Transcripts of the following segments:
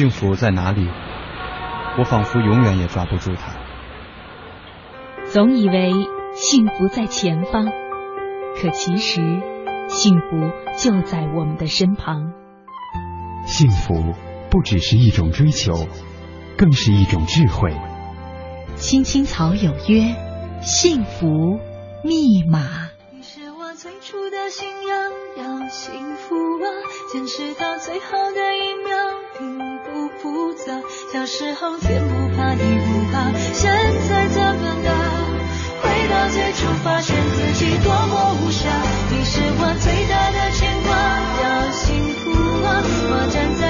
幸福在哪里？我仿佛永远也抓不住它。总以为幸福在前方，可其实幸福就在我们的身旁。幸福不只是一种追求，更是一种智慧。青青草有约，幸福密码。你是我最初的信仰，要幸福啊，坚持到最后的一秒，小时候天不怕地不怕，现在怎么了？回到最初，发现自己多么无暇。你是我最大的牵挂，要幸福啊，我站在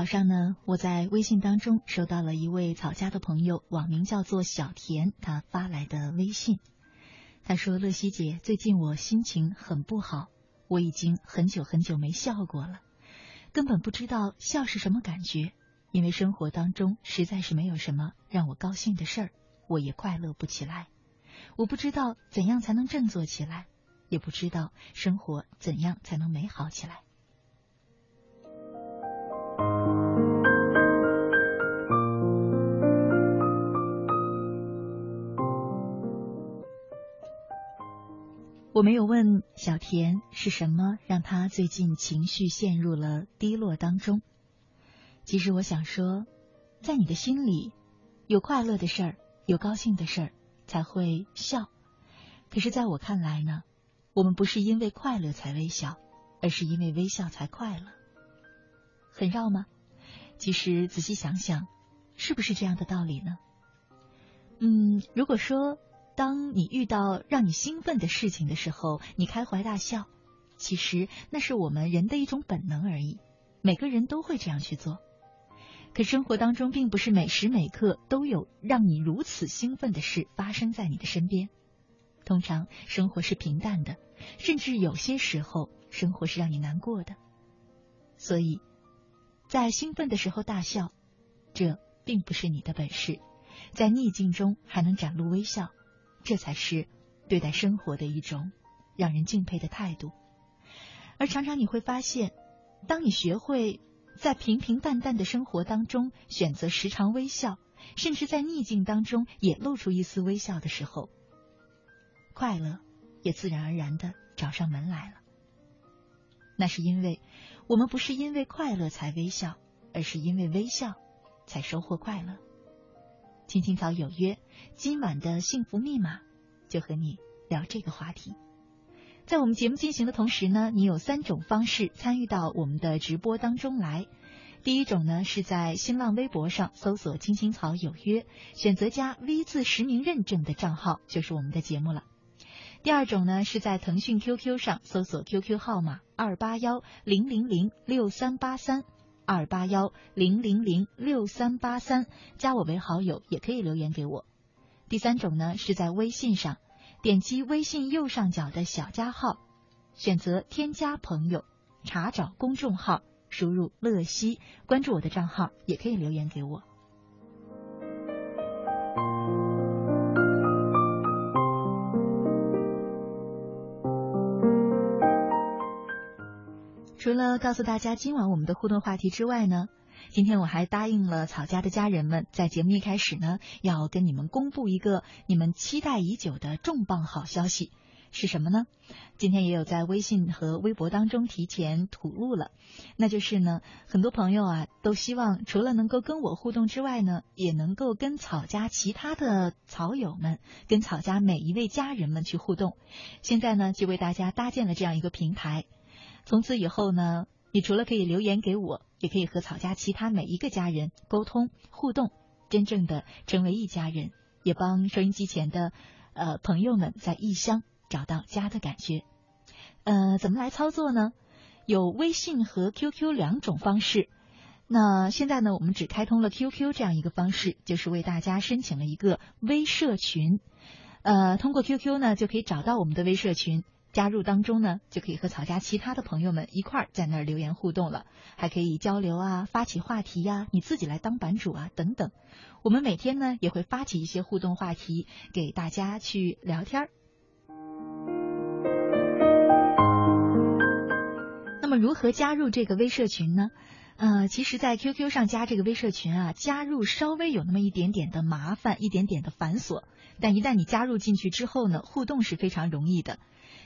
早上呢，我在微信当中收到了一位草家的朋友，网名叫做小田，他发来的微信。他说：“乐西姐，最近我心情很不好，我已经很久很久没笑过了，根本不知道笑是什么感觉。”因为生活当中实在是没有什么让我高兴的事儿，我也快乐不起来。我不知道怎样才能振作起来，也不知道生活怎样才能美好起来。我没有问小田是什么让他最近情绪陷入了低落当中。其实我想说，在你的心里，有快乐的事儿，有高兴的事儿，才会笑。可是，在我看来呢，我们不是因为快乐才微笑，而是因为微笑才快乐。很绕吗？其实仔细想想，是不是这样的道理呢？嗯，如果说当你遇到让你兴奋的事情的时候，你开怀大笑，其实那是我们人的一种本能而已，每个人都会这样去做。可生活当中并不是每时每刻都有让你如此兴奋的事发生在你的身边，通常生活是平淡的，甚至有些时候生活是让你难过的。所以，在兴奋的时候大笑，这并不是你的本事；在逆境中还能展露微笑，这才是对待生活的一种让人敬佩的态度。而常常你会发现，当你学会。在平平淡淡的生活当中，选择时常微笑，甚至在逆境当中也露出一丝微笑的时候，快乐也自然而然的找上门来了。那是因为我们不是因为快乐才微笑，而是因为微笑才收获快乐。青青草有约，今晚的幸福密码就和你聊这个话题。在我们节目进行的同时呢，你有三种方式参与到我们的直播当中来。第一种呢，是在新浪微博上搜索“青青草有约”，选择加 V 字实名认证的账号，就是我们的节目了。第二种呢，是在腾讯 QQ 上搜索 QQ 号码二八幺零零零六三八三二八幺零零零六三八三，加我为好友，也可以留言给我。第三种呢，是在微信上，点击微信右上角的小加号，选择添加朋友，查找公众号，输入乐西，关注我的账号，也可以留言给我。除了告诉大家今晚我们的互动话题之外呢，今天我还答应了草家的家人们，在节目一开始呢，要跟你们公布一个你们期待已久的重磅好消息，是什么呢？今天也有在微信和微博当中提前吐露了，那就是呢，很多朋友啊都希望除了能够跟我互动之外呢，也能够跟草家其他的草友们，跟草家每一位家人们去互动。现在呢，就为大家搭建了这样一个平台。从此以后呢，你除了可以留言给我，也可以和草家其他每一个家人沟通互动，真正的成为一家人，也帮收音机前的呃朋友们在异乡找到家的感觉。呃，怎么来操作呢？有微信和 QQ 两种方式。那现在呢，我们只开通了 QQ 这样一个方式，就是为大家申请了一个微社群。呃，通过 QQ 呢，就可以找到我们的微社群。加入当中呢，就可以和草家其他的朋友们一块儿在那儿留言互动了，还可以交流啊，发起话题呀，你自己来当版主啊，等等。我们每天呢也会发起一些互动话题给大家去聊天儿。那么如何加入这个微社群呢？呃，其实，在 QQ 上加这个微社群啊，加入稍微有那么一点点的麻烦，一点点的繁琐，但一旦你加入进去之后呢，互动是非常容易的。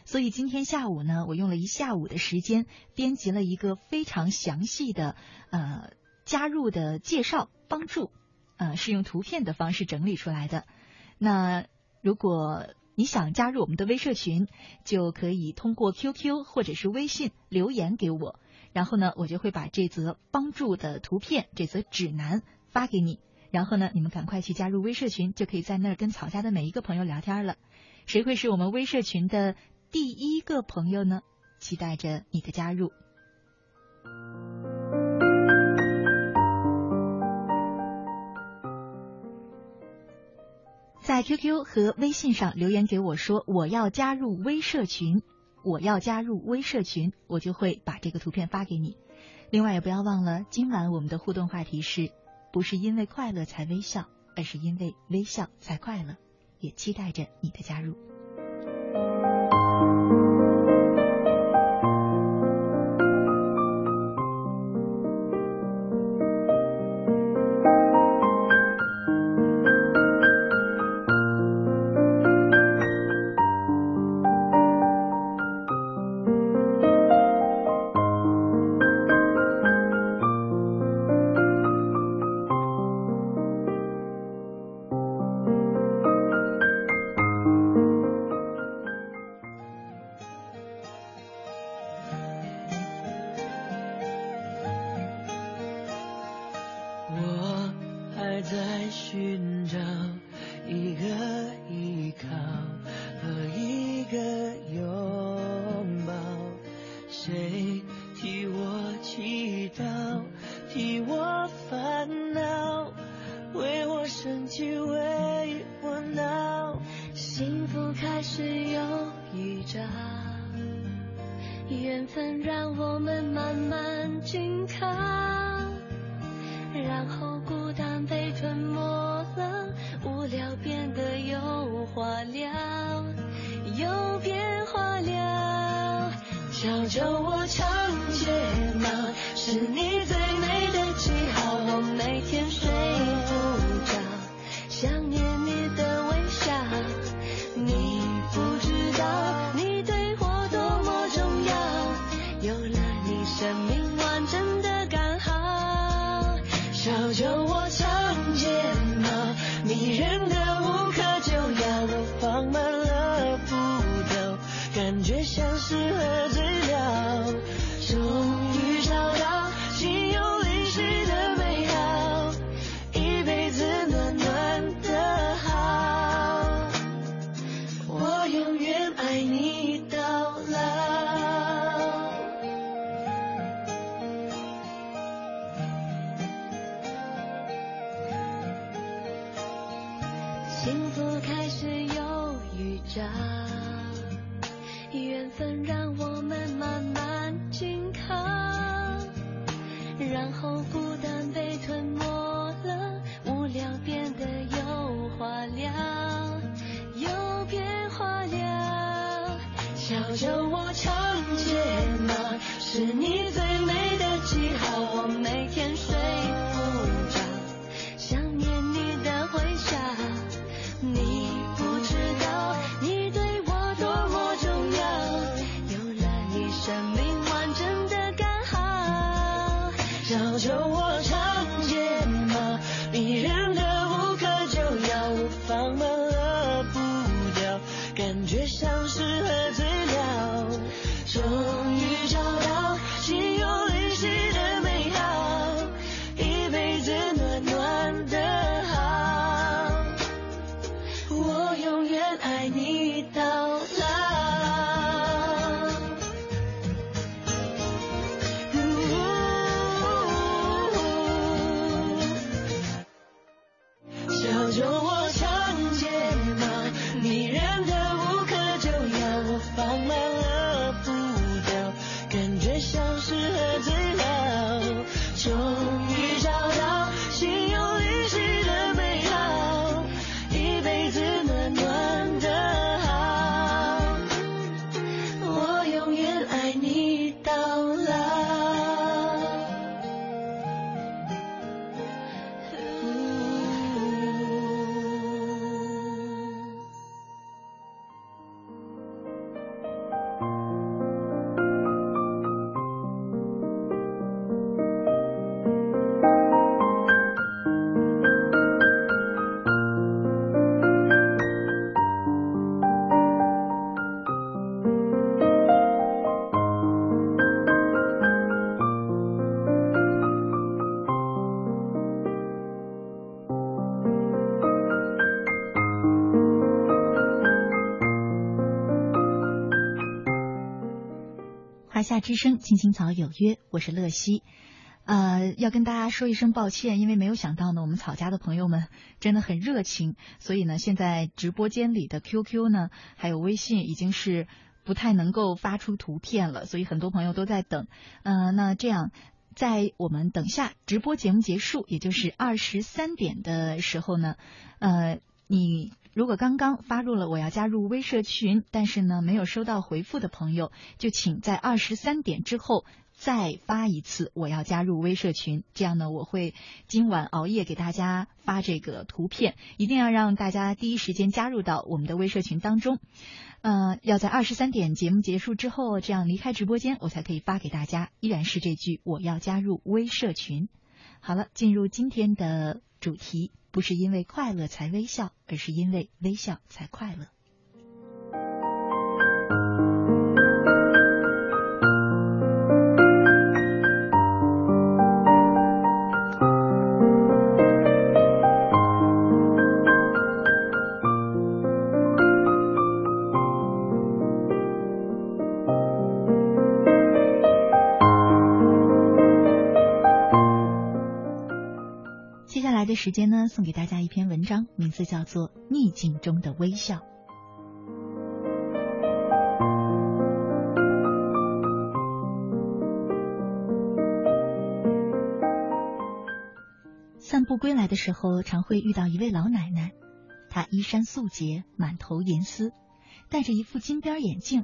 所以今天下午呢，我用了一下午的时间编辑了一个非常详细的呃加入的介绍帮助，呃是用图片的方式整理出来的。那如果你想加入我们的微社群，就可以通过 QQ 或者是微信留言给我，然后呢，我就会把这则帮助的图片、这则指南发给你，然后呢，你们赶快去加入微社群，就可以在那儿跟草家的每一个朋友聊天了。谁会是我们微社群的？第一个朋友呢，期待着你的加入。在 QQ 和微信上留言给我说我要加入微社群，我要加入微社群，我就会把这个图片发给你。另外也不要忘了，今晚我们的互动话题是不是因为快乐才微笑，而是因为微笑才快乐？也期待着你的加入。是你最之声，青青草有约，我是乐西。呃，要跟大家说一声抱歉，因为没有想到呢，我们草家的朋友们真的很热情，所以呢，现在直播间里的 QQ 呢，还有微信已经是不太能够发出图片了，所以很多朋友都在等。呃，那这样，在我们等下直播节目结束，也就是二十三点的时候呢，呃，你如果刚刚发入了我要加入微社群，但是呢没有收到回复的朋友，就请在二十三点之后再发一次我要加入微社群，这样呢我会今晚熬夜给大家发这个图片，一定要让大家第一时间加入到我们的微社群当中。呃，要在二十三点节目结束之后，这样离开直播间，我才可以发给大家，依然是这句我要加入微社群。好了，进入今天的主题，不是因为快乐才微笑，而是因为微笑才快乐。来的时间呢，送给大家一篇文章，名字叫做《逆境中的微笑》。散步归来的时候，常会遇到一位老奶奶，她衣衫素洁，满头银丝，戴着一副金边眼镜。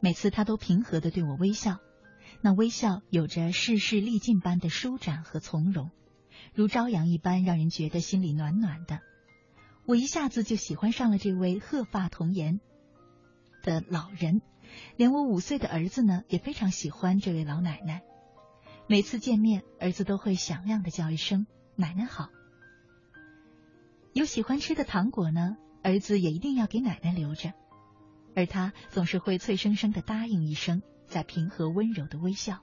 每次她都平和的对我微笑，那微笑有着世事历尽般的舒展和从容。如朝阳一般，让人觉得心里暖暖的。我一下子就喜欢上了这位鹤发童颜的老人，连我五岁的儿子呢也非常喜欢这位老奶奶。每次见面，儿子都会响亮的叫一声“奶奶好”。有喜欢吃的糖果呢，儿子也一定要给奶奶留着，而他总是会脆生生的答应一声，再平和温柔的微笑。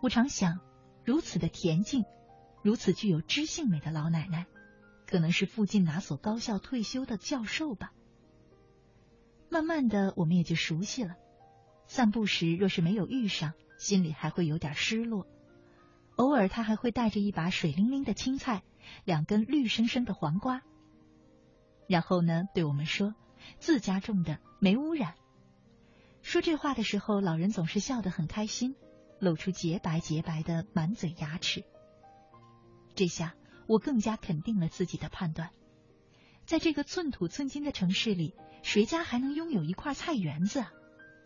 我常想，如此的恬静。如此具有知性美的老奶奶，可能是附近哪所高校退休的教授吧。慢慢的，我们也就熟悉了。散步时若是没有遇上，心里还会有点失落。偶尔，他还会带着一把水灵灵的青菜，两根绿生生的黄瓜。然后呢，对我们说：“自家种的，没污染。说这话的时候，老人总是笑得很开心，露出洁白洁白的满嘴牙齿。这下我更加肯定了自己的判断，在这个寸土寸金的城市里，谁家还能拥有一块菜园子啊？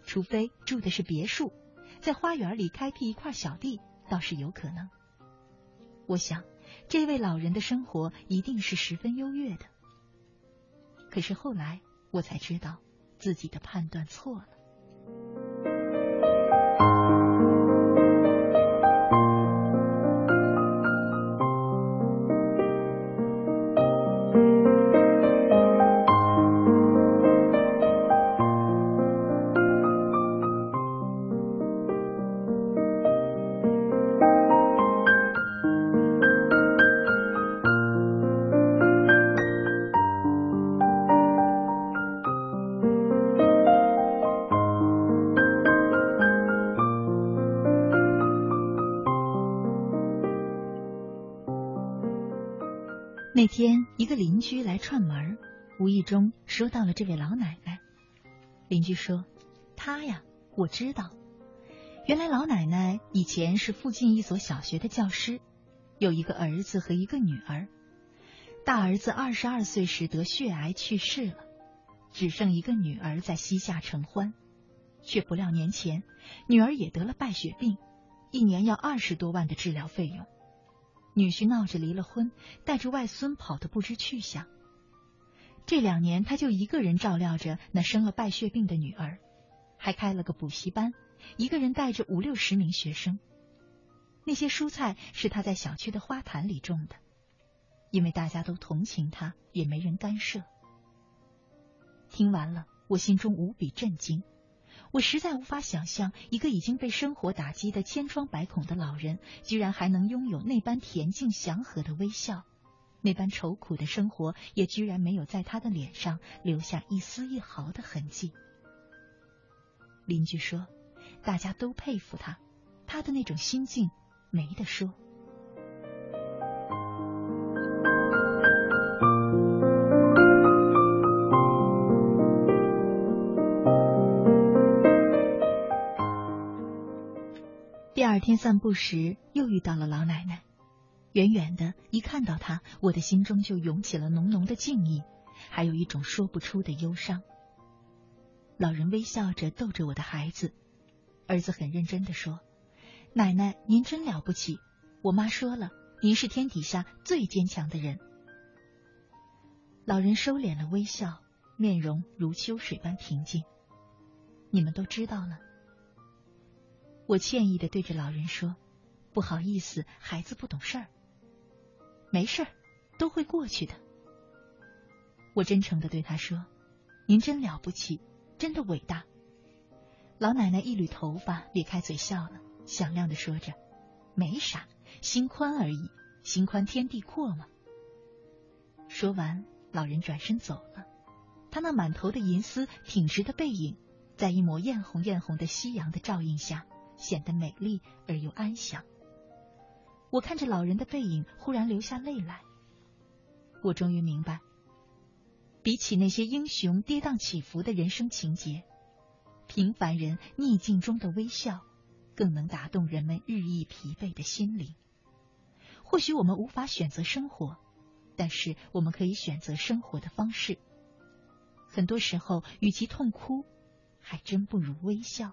除非住的是别墅，在花园里开辟一块小地，倒是有可能。我想，这位老人的生活一定是十分优越的。可是后来我才知道，自己的判断错了。邻居来串门，无意中说到了这位老奶奶。邻居说：“她呀，我知道。原来老奶奶以前是附近一所小学的教师，有一个儿子和一个女儿。大儿子二十二岁时得血癌去世了，只剩一个女儿在膝下承欢。却不料年前，女儿也得了败血病，一年要二十多万的治疗费用。”女婿闹着离了婚，带着外孙跑得不知去向。这两年，他就一个人照料着那生了败血病的女儿，还开了个补习班，一个人带着五六十名学生。那些蔬菜是他在小区的花坛里种的，因为大家都同情他，也没人干涉。听完了，我心中无比震惊。我实在无法想象，一个已经被生活打击的千疮百孔的老人，居然还能拥有那般恬静祥和的微笑，那般愁苦的生活也居然没有在他的脸上留下一丝一毫的痕迹。邻居说，大家都佩服他，他的那种心境没得说。二天散步时，又遇到了老奶奶。远远的一看到她，我的心中就涌起了浓浓的敬意，还有一种说不出的忧伤。老人微笑着逗着我的孩子，儿子很认真的说：“奶奶，您真了不起。我妈说了，您是天底下最坚强的人。”老人收敛了微笑，面容如秋水般平静。你们都知道了。我歉意的对着老人说：“不好意思，孩子不懂事儿。没事儿，都会过去的。”我真诚的对他说：“您真了不起，真的伟大。”老奶奶一捋头发，咧开嘴笑了，响亮的说着：“没啥，心宽而已，心宽天地阔嘛。”说完，老人转身走了。他那满头的银丝、挺直的背影，在一抹艳红艳红的夕阳的照映下。显得美丽而又安详。我看着老人的背影，忽然流下泪来。我终于明白，比起那些英雄跌宕起伏的人生情节，平凡人逆境中的微笑，更能打动人们日益疲惫的心灵。或许我们无法选择生活，但是我们可以选择生活的方式。很多时候，与其痛哭，还真不如微笑。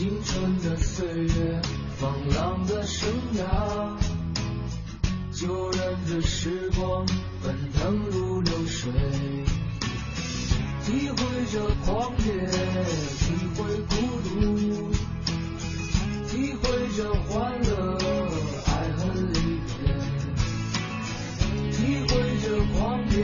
青春的岁月，放浪的生涯，就任这时光奔腾如流水，体会着狂野，体会孤独。体会着欢乐，爱恨离别，体会着狂野，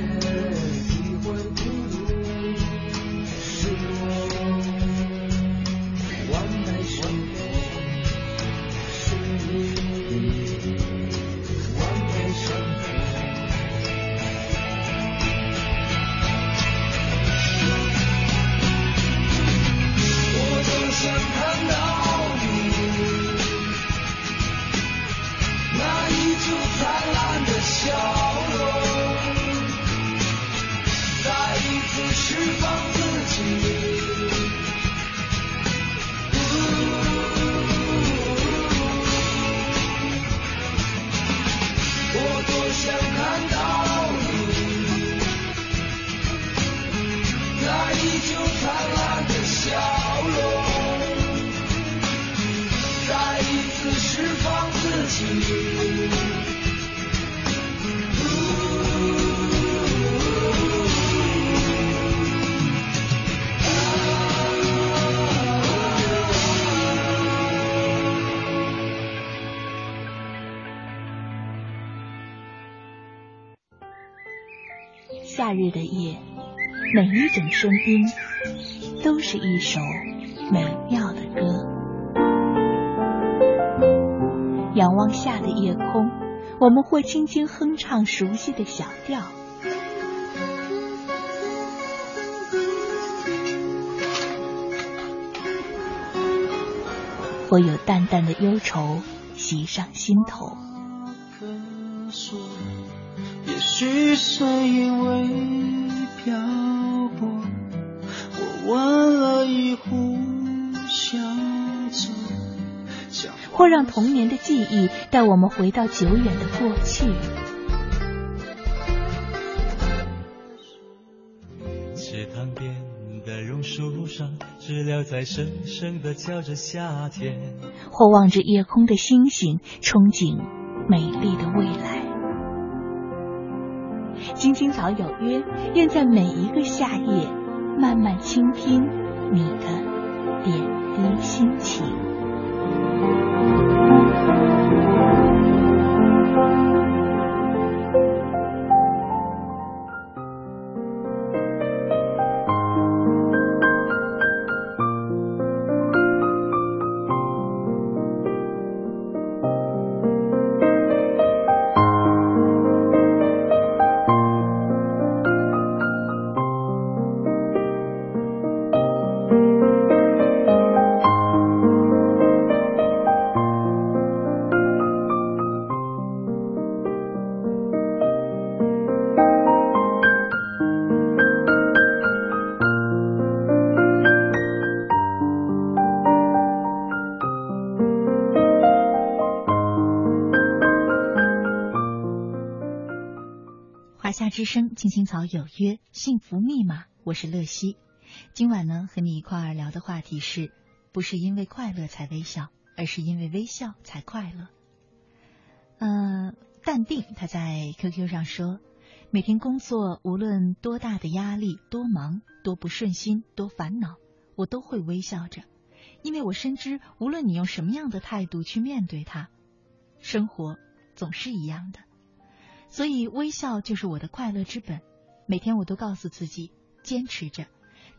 日的夜，每一种声音都是一首美妙的歌。仰望夏的夜空，我们会轻轻哼唱熟悉的小调。会有淡淡的忧愁袭上心头。也许是因为漂泊，我晚了一壶小酒，或让童年的记忆带我们回到久远的过去。池塘边的榕榕树上，知了在声声的叫着夏天。或望着夜空的星星，憧憬美丽的未来。青青草有约，愿在每一个夏夜，慢慢倾听你的点滴心情。之声青青草有约幸福密码，我是乐西。今晚呢，和你一块儿聊的话题是：不是因为快乐才微笑，而是因为微笑才快乐。嗯，淡定他在 QQ 上说，每天工作无论多大的压力、多忙、多不顺心、多烦恼，我都会微笑着，因为我深知，无论你用什么样的态度去面对它，生活总是一样的。所以，微笑就是我的快乐之本。每天我都告诉自己，坚持着，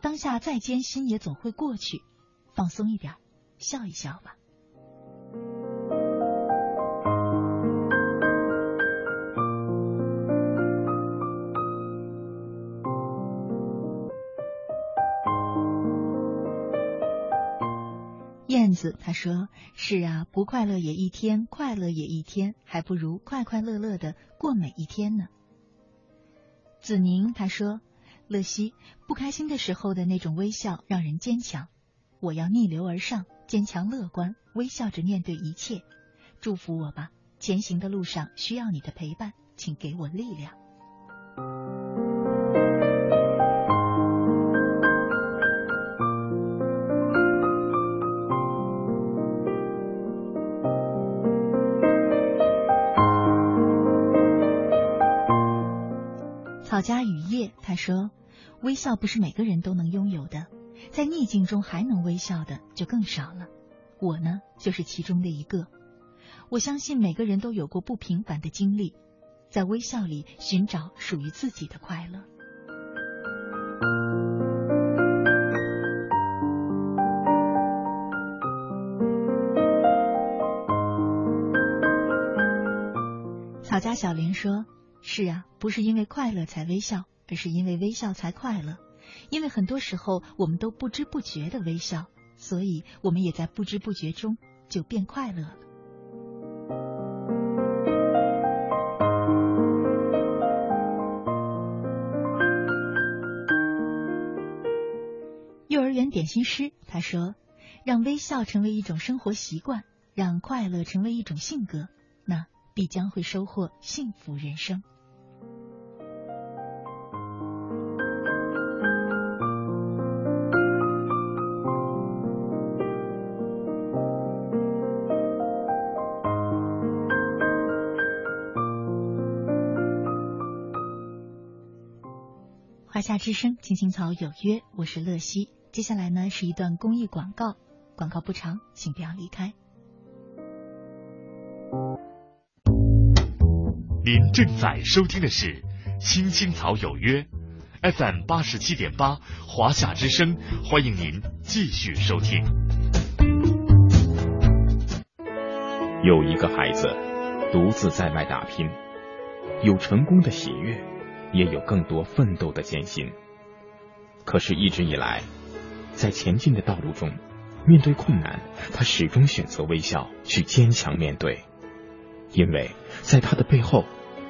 当下再艰辛也总会过去。放松一点，笑一笑吧。子他说：“是啊，不快乐也一天，快乐也一天，还不如快快乐乐的过每一天呢。”子宁他说：“乐西，不开心的时候的那种微笑让人坚强。我要逆流而上，坚强乐观，微笑着面对一切。祝福我吧，前行的路上需要你的陪伴，请给我力量。”草家雨夜他说：“微笑不是每个人都能拥有的，在逆境中还能微笑的就更少了。我呢，就是其中的一个。我相信每个人都有过不平凡的经历，在微笑里寻找属于自己的快乐。”草家小林说。是啊，不是因为快乐才微笑，而是因为微笑才快乐。因为很多时候我们都不知不觉的微笑，所以我们也在不知不觉中就变快乐了。幼儿园点心师他说：“让微笑成为一种生活习惯，让快乐成为一种性格，必将会收获幸福人生。”华夏之声，青青草有约，我是乐西。接下来呢是一段公益广告，广告不长，请不要离开。您正在收听的是青青草有约 FM 八十七点八，华夏之声，欢迎您继续收听。有一个孩子独自在外打拼，有成功的喜悦。也有更多奋斗的艰辛，可是，一直以来，在前进的道路中，面对困难，他始终选择微笑，去坚强面对，因为在他的背后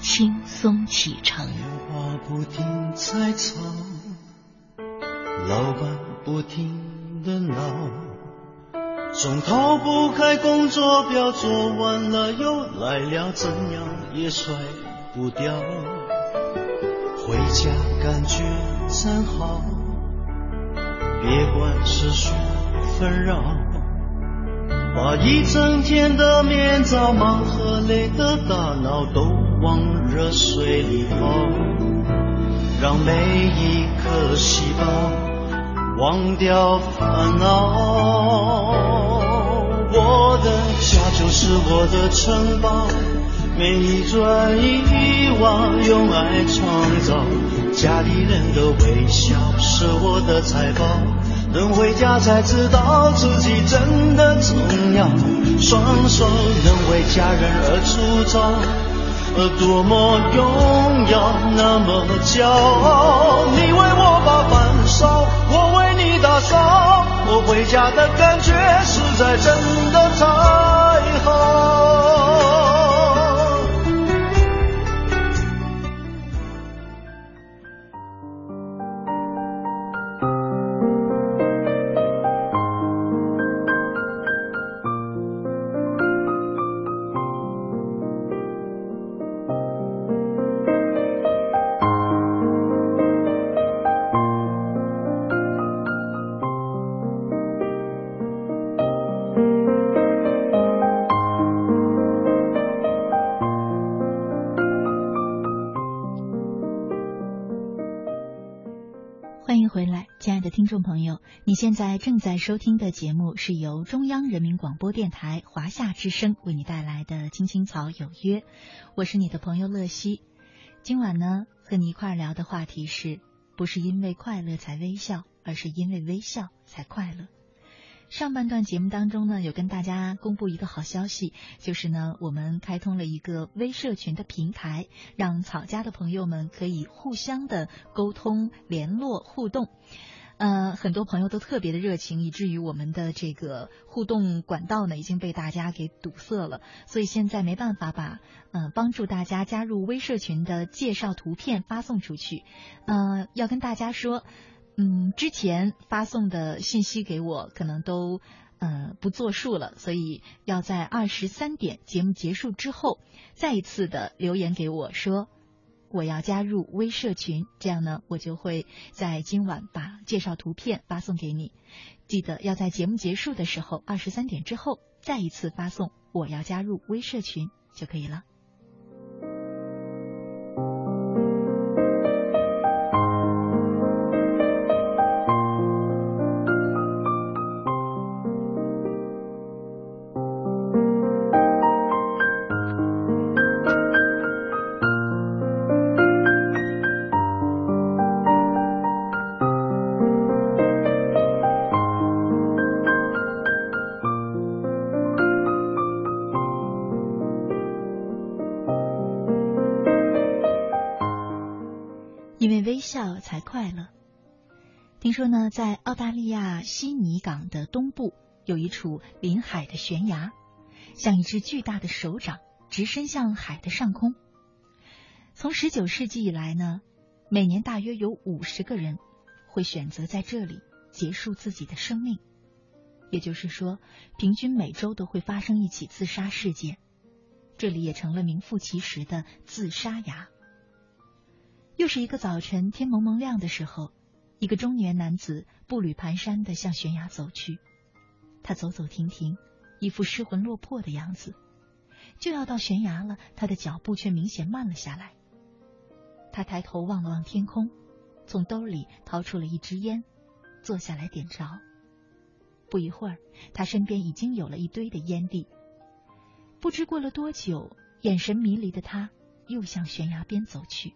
轻松启程。电话不停在吵，老板不停的闹，总逃不开工作表，做完了又来了，怎样也甩不掉。回家感觉真好，别管世俗纷扰，把一整天的面罩、忙和累的大脑都往热水里泡，让每一颗细胞忘掉烦恼。我的家就是我的城堡。每一砖一瓦用爱创造，家里人的微笑是我的财宝。能回家才知道自己真的重要，双手能为家人而粗糙，而多么荣耀，那么骄傲。你为我把饭烧，我为你打扫，我回家的感觉实在真的太好。众朋友，你现在正在收听的节目是由中央人民广播电台华夏之声为你带来的《青青草有约》，我是你的朋友乐西。今晚呢，和你一块儿聊的话题是不是因为快乐才微笑，而是因为微笑才快乐。上半段节目当中呢，有跟大家公布一个好消息，就是呢，我们开通了一个微社群的平台，让草家的朋友们可以互相的沟通、联络、互动。呃，很多朋友都特别的热情，以至于我们的这个互动管道呢已经被大家给堵塞了，所以现在没办法把呃帮助大家加入微社群的介绍图片发送出去。呃，要跟大家说，嗯，之前发送的信息给我可能都呃不作数了，所以要在二十三点节目结束之后再一次的留言给我说。我要加入微社群，这样呢，我就会在今晚把介绍图片发送给你。记得要在节目结束的时候，二十三点之后再一次发送“我要加入微社群”就可以了。说呢，在澳大利亚悉尼港的东部有一处临海的悬崖，像一只巨大的手掌，直伸向海的上空。从十九世纪以来呢，每年大约有五十个人会选择在这里结束自己的生命，也就是说，平均每周都会发生一起自杀事件。这里也成了名副其实的自杀崖。又是一个早晨，天蒙蒙亮的时候。一个中年男子步履蹒跚的向悬崖走去，他走走停停，一副失魂落魄的样子。就要到悬崖了，他的脚步却明显慢了下来。他抬头望了望天空，从兜里掏出了一支烟，坐下来点着。不一会儿，他身边已经有了一堆的烟蒂。不知过了多久，眼神迷离的他又向悬崖边走去。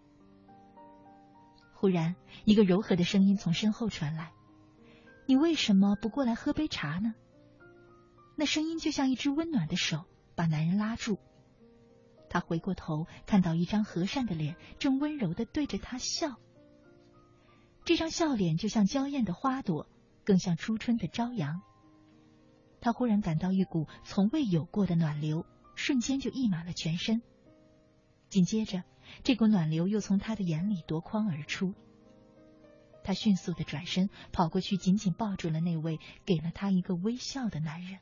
忽然，一个柔和的声音从身后传来：“你为什么不过来喝杯茶呢？”那声音就像一只温暖的手，把男人拉住。他回过头，看到一张和善的脸正温柔的对着他笑。这张笑脸就像娇艳的花朵，更像初春的朝阳。他忽然感到一股从未有过的暖流，瞬间就溢满了全身。紧接着，这股暖流又从他的眼里夺眶而出。他迅速的转身，跑过去，紧紧抱住了那位给了他一个微笑的男人。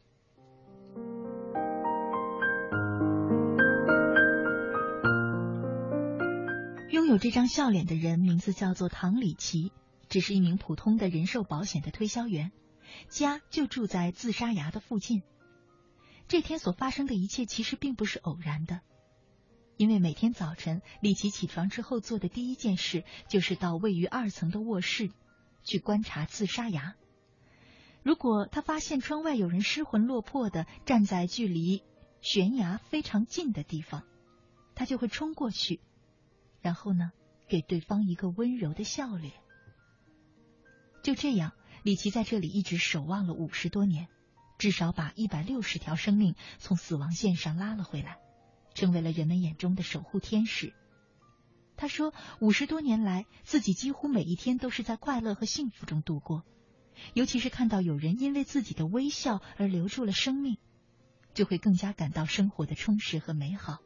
拥有这张笑脸的人，名字叫做唐李奇，只是一名普通的人寿保险的推销员，家就住在自杀崖的附近。这天所发生的一切其实并不是偶然的。因为每天早晨，李奇起床之后做的第一件事就是到位于二层的卧室去观察自杀崖。如果他发现窗外有人失魂落魄的站在距离悬崖非常近的地方，他就会冲过去，然后呢，给对方一个温柔的笑脸。就这样，李奇在这里一直守望了五十多年，至少把一百六十条生命从死亡线上拉了回来。成为了人们眼中的守护天使。他说：“五十多年来，自己几乎每一天都是在快乐和幸福中度过。尤其是看到有人因为自己的微笑而留住了生命，就会更加感到生活的充实和美好。”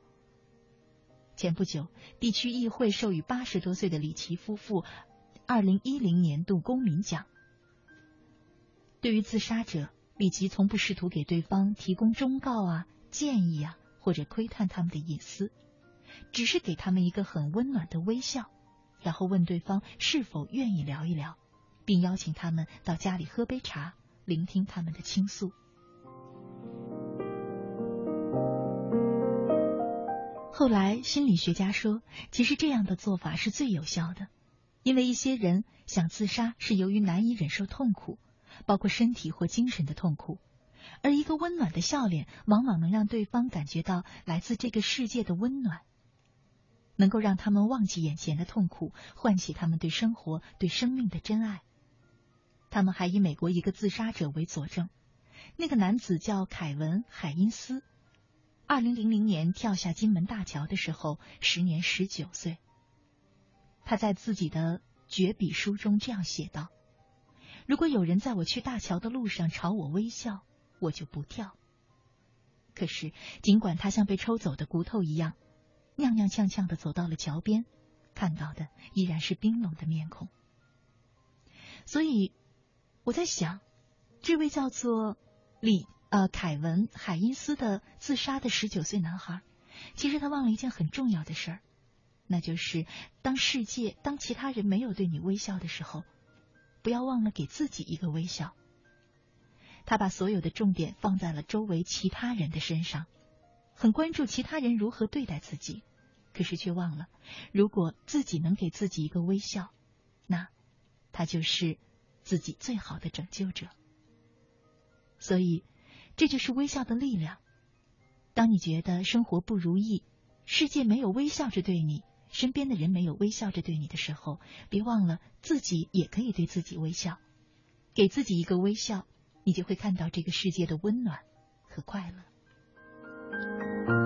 前不久，地区议会授予八十多岁的李奇夫妇二零一零年度公民奖。对于自杀者，李奇从不试图给对方提供忠告啊、建议啊。或者窥探他们的隐私，只是给他们一个很温暖的微笑，然后问对方是否愿意聊一聊，并邀请他们到家里喝杯茶，聆听他们的倾诉。后来，心理学家说，其实这样的做法是最有效的，因为一些人想自杀是由于难以忍受痛苦，包括身体或精神的痛苦。而一个温暖的笑脸，往往能让对方感觉到来自这个世界的温暖，能够让他们忘记眼前的痛苦，唤起他们对生活、对生命的真爱。他们还以美国一个自杀者为佐证，那个男子叫凯文·海因斯，二零零零年跳下金门大桥的时候，时年十九岁。他在自己的绝笔书中这样写道：“如果有人在我去大桥的路上朝我微笑。”我就不跳。可是，尽管他像被抽走的骨头一样，踉踉跄跄的走到了桥边，看到的依然是冰冷的面孔。所以，我在想，这位叫做李呃凯文海因斯的自杀的十九岁男孩，其实他忘了一件很重要的事儿，那就是当世界当其他人没有对你微笑的时候，不要忘了给自己一个微笑。他把所有的重点放在了周围其他人的身上，很关注其他人如何对待自己，可是却忘了，如果自己能给自己一个微笑，那他就是自己最好的拯救者。所以，这就是微笑的力量。当你觉得生活不如意，世界没有微笑着对你，身边的人没有微笑着对你的时候，别忘了自己也可以对自己微笑，给自己一个微笑。你就会看到这个世界的温暖和快乐。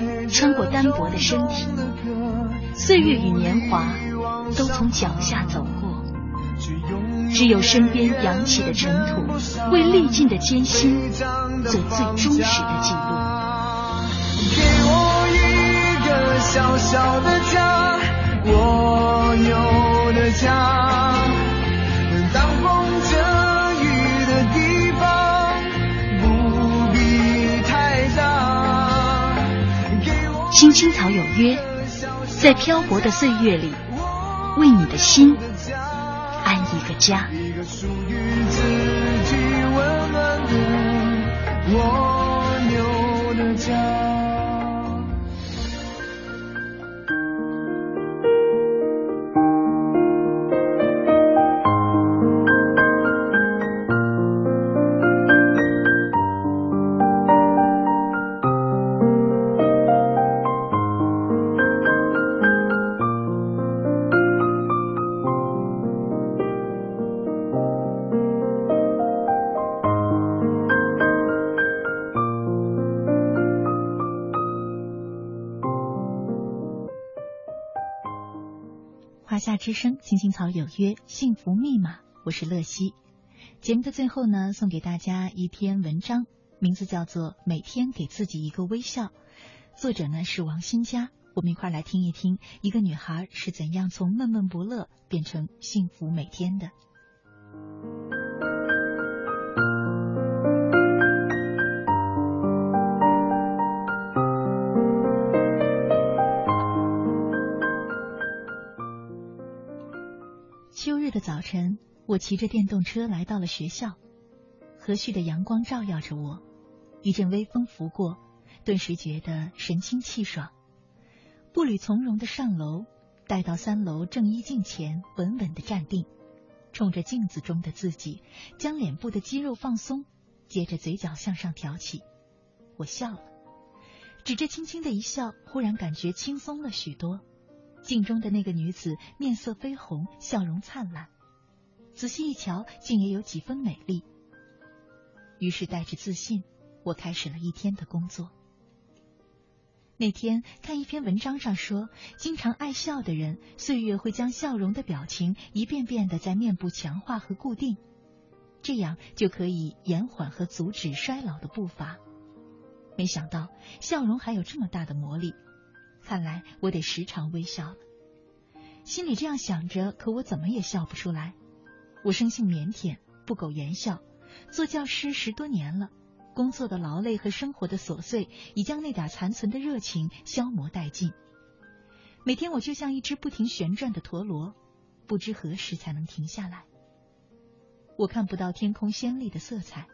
穿过单薄的身体，岁月与年华都从脚下走过，只有身边扬起的尘土，为历尽的艰辛做最忠实的记录。给我一个小小的家，我有的家，当风青青草有约，在漂泊的岁月里，为你的心安一个家。一个属于自己温暖的蜗牛的家。之声，青青草有约，幸福密码，我是乐西。节目的最后呢，送给大家一篇文章，名字叫做《每天给自己一个微笑》，作者呢是王新佳。我们一块来听一听，一个女孩是怎样从闷闷不乐变成幸福每天的。的早晨，我骑着电动车来到了学校，和煦的阳光照耀着我，一阵微风拂过，顿时觉得神清气爽。步履从容的上楼，待到三楼正衣镜前，稳稳的站定，冲着镜子中的自己，将脸部的肌肉放松，接着嘴角向上挑起，我笑了，只这轻轻的一笑，忽然感觉轻松了许多。镜中的那个女子面色绯红，笑容灿烂，仔细一瞧，竟也有几分美丽。于是带着自信，我开始了一天的工作。那天看一篇文章上说，经常爱笑的人，岁月会将笑容的表情一遍遍的在面部强化和固定，这样就可以延缓和阻止衰老的步伐。没想到笑容还有这么大的魔力。看来我得时常微笑了，心里这样想着，可我怎么也笑不出来。我生性腼腆，不苟言笑。做教师十多年了，工作的劳累和生活的琐碎，已将那点残存的热情消磨殆尽。每天我就像一只不停旋转的陀螺，不知何时才能停下来。我看不到天空鲜丽的色彩，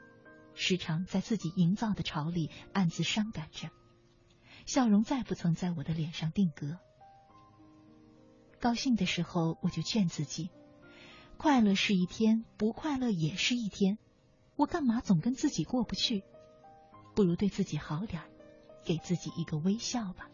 时常在自己营造的巢里暗自伤感着。笑容再不曾在我的脸上定格。高兴的时候，我就劝自己：快乐是一天，不快乐也是一天。我干嘛总跟自己过不去？不如对自己好点给自己一个微笑吧。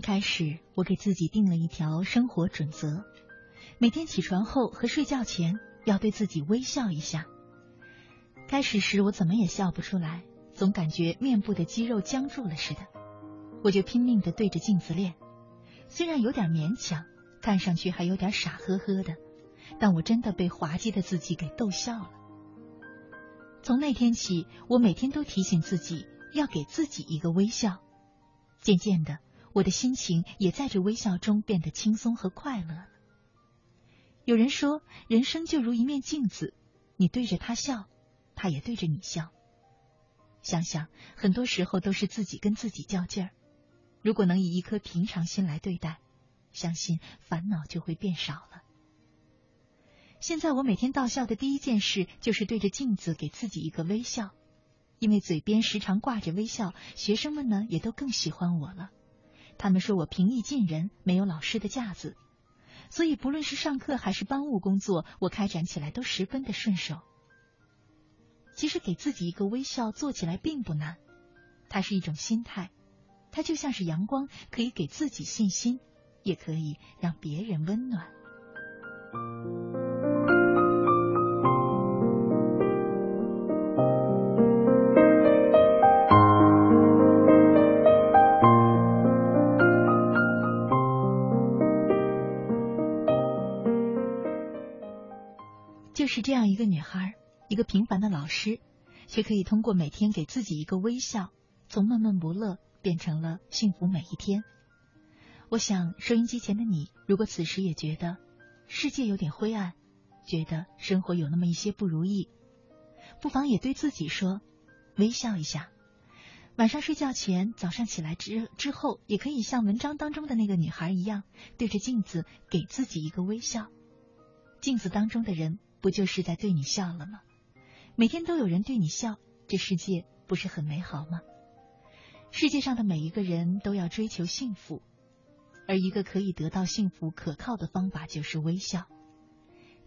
开始，我给自己定了一条生活准则：每天起床后和睡觉前要对自己微笑一下。开始时我怎么也笑不出来，总感觉面部的肌肉僵住了似的，我就拼命的对着镜子练，虽然有点勉强，看上去还有点傻呵呵的，但我真的被滑稽的自己给逗笑了。从那天起，我每天都提醒自己要给自己一个微笑。渐渐的，我的心情也在这微笑中变得轻松和快乐了。有人说，人生就如一面镜子，你对着他笑，他也对着你笑。想想，很多时候都是自己跟自己较劲儿。如果能以一颗平常心来对待，相信烦恼就会变少了。现在我每天到校的第一件事就是对着镜子给自己一个微笑，因为嘴边时常挂着微笑，学生们呢也都更喜欢我了。他们说我平易近人，没有老师的架子，所以不论是上课还是班务工作，我开展起来都十分的顺手。其实给自己一个微笑做起来并不难，它是一种心态，它就像是阳光，可以给自己信心，也可以让别人温暖。是这样一个女孩，一个平凡的老师，却可以通过每天给自己一个微笑，从闷闷不乐变成了幸福每一天。我想，收音机前的你，如果此时也觉得世界有点灰暗，觉得生活有那么一些不如意，不妨也对自己说，微笑一下。晚上睡觉前，早上起来之之后，也可以像文章当中的那个女孩一样，对着镜子给自己一个微笑。镜子当中的人。不就是在对你笑了吗？每天都有人对你笑，这世界不是很美好吗？世界上的每一个人都要追求幸福，而一个可以得到幸福可靠的方法就是微笑。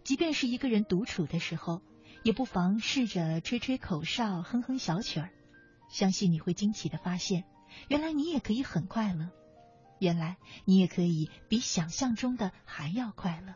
即便是一个人独处的时候，也不妨试着吹吹口哨、哼哼小曲儿，相信你会惊奇的发现，原来你也可以很快乐，原来你也可以比想象中的还要快乐。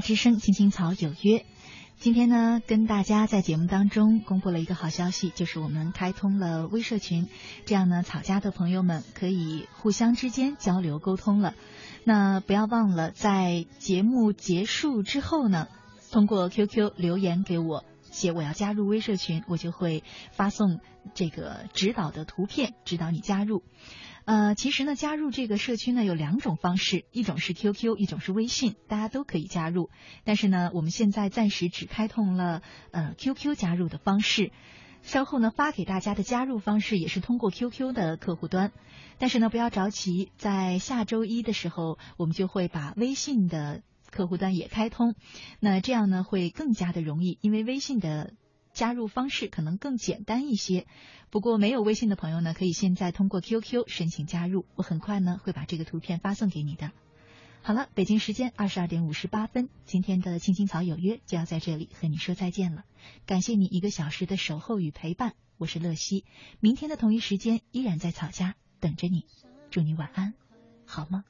之声，青青草有约。今天呢，跟大家在节目当中公布了一个好消息，就是我们开通了微社群，这样呢，草家的朋友们可以互相之间交流沟通了。那不要忘了，在节目结束之后呢，通过 QQ 留言给我，写我要加入微社群，我就会发送这个指导的图片，指导你加入。呃，其实呢，加入这个社区呢有两种方式，一种是 QQ，一种是微信，大家都可以加入。但是呢，我们现在暂时只开通了呃 QQ 加入的方式，稍后呢发给大家的加入方式也是通过 QQ 的客户端。但是呢，不要着急，在下周一的时候，我们就会把微信的客户端也开通。那这样呢会更加的容易，因为微信的。加入方式可能更简单一些，不过没有微信的朋友呢，可以现在通过 QQ 申请加入，我很快呢会把这个图片发送给你的。好了，北京时间二十二点五十八分，今天的青青草有约就要在这里和你说再见了，感谢你一个小时的守候与陪伴，我是乐西，明天的同一时间依然在草家等着你，祝你晚安，好吗？